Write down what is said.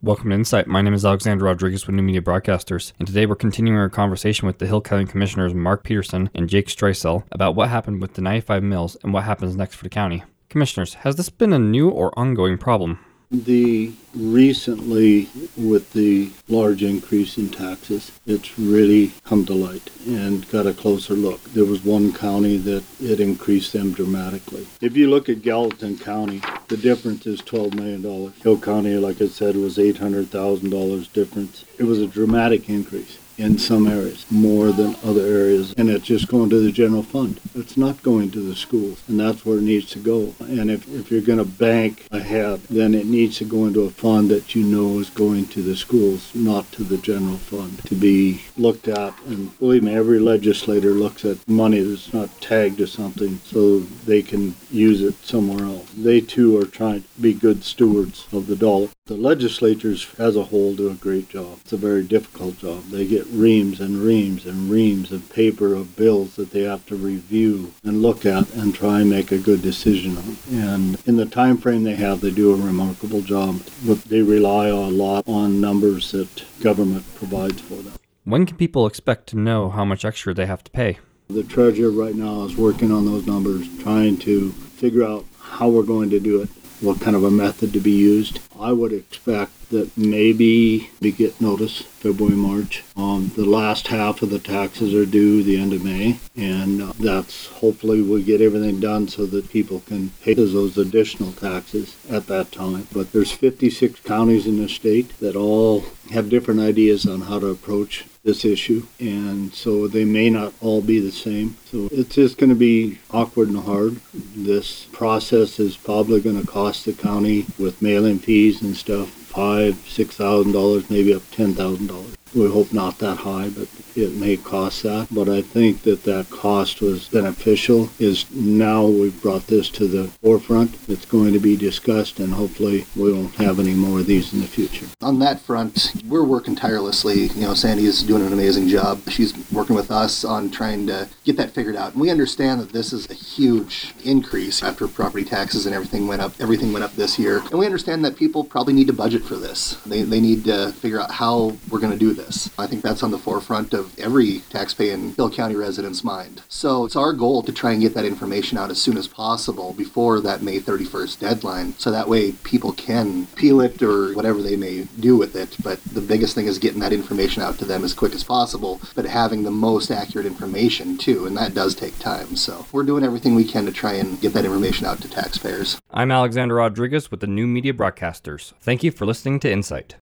Welcome to Insight. My name is Alexander Rodriguez with New Media Broadcasters, and today we're continuing our conversation with the Hill County Commissioners Mark Peterson and Jake Strissel about what happened with the 95 mills and what happens next for the county. Commissioners, has this been a new or ongoing problem? The recently, with the large increase in taxes, it's really come to light and got a closer look. There was one county that it increased them dramatically. If you look at Gallatin County, the difference is $12 million. Hill County, like I said, was $800,000 difference. It was a dramatic increase in some areas more than other areas and it's just going to the general fund. It's not going to the schools and that's where it needs to go. And if, if you're going to bank ahead then it needs to go into a fund that you know is going to the schools not to the general fund to be looked at. And believe me every legislator looks at money that's not tagged to something so they can use it somewhere else. They too are trying to be good stewards of the dollar the legislatures as a whole do a great job. It's a very difficult job. They get reams and reams and reams of paper of bills that they have to review and look at and try and make a good decision on. And in the time frame they have, they do a remarkable job. But they rely a lot on numbers that government provides for them. When can people expect to know how much extra they have to pay? The treasurer right now is working on those numbers, trying to figure out how we're going to do it what kind of a method to be used. I would expect that maybe we get notice February, March. Um, the last half of the taxes are due the end of May, and uh, that's hopefully we get everything done so that people can pay those additional taxes at that time. But there's 56 counties in the state that all have different ideas on how to approach this issue, and so they may not all be the same. So it's just going to be awkward and hard. This process is probably going to cost the county with mailing fees and stuff five, six thousand dollars, maybe up ten thousand dollars. We hope not that high, but it may cost that. But I think that that cost was beneficial. Is now we've brought this to the forefront. It's going to be discussed, and hopefully we won't have any more of these in the future. On that front, we're working tirelessly. You know, Sandy is doing an amazing job. She's working with us on trying to get that figured out. And we understand that this is a huge increase after property taxes and everything went up. Everything went up this year, and we understand that people probably need to budget for this. They they need to figure out how we're going to do this. I think that's on the forefront of every taxpaying Hill County resident's mind. So it's our goal to try and get that information out as soon as possible before that May 31st deadline, so that way people can peel it or whatever they may do with it. But the biggest thing is getting that information out to them as quick as possible, but having the most accurate information too, and that does take time. So we're doing everything we can to try and get that information out to taxpayers. I'm Alexander Rodriguez with the New Media Broadcasters. Thank you for listening to Insight.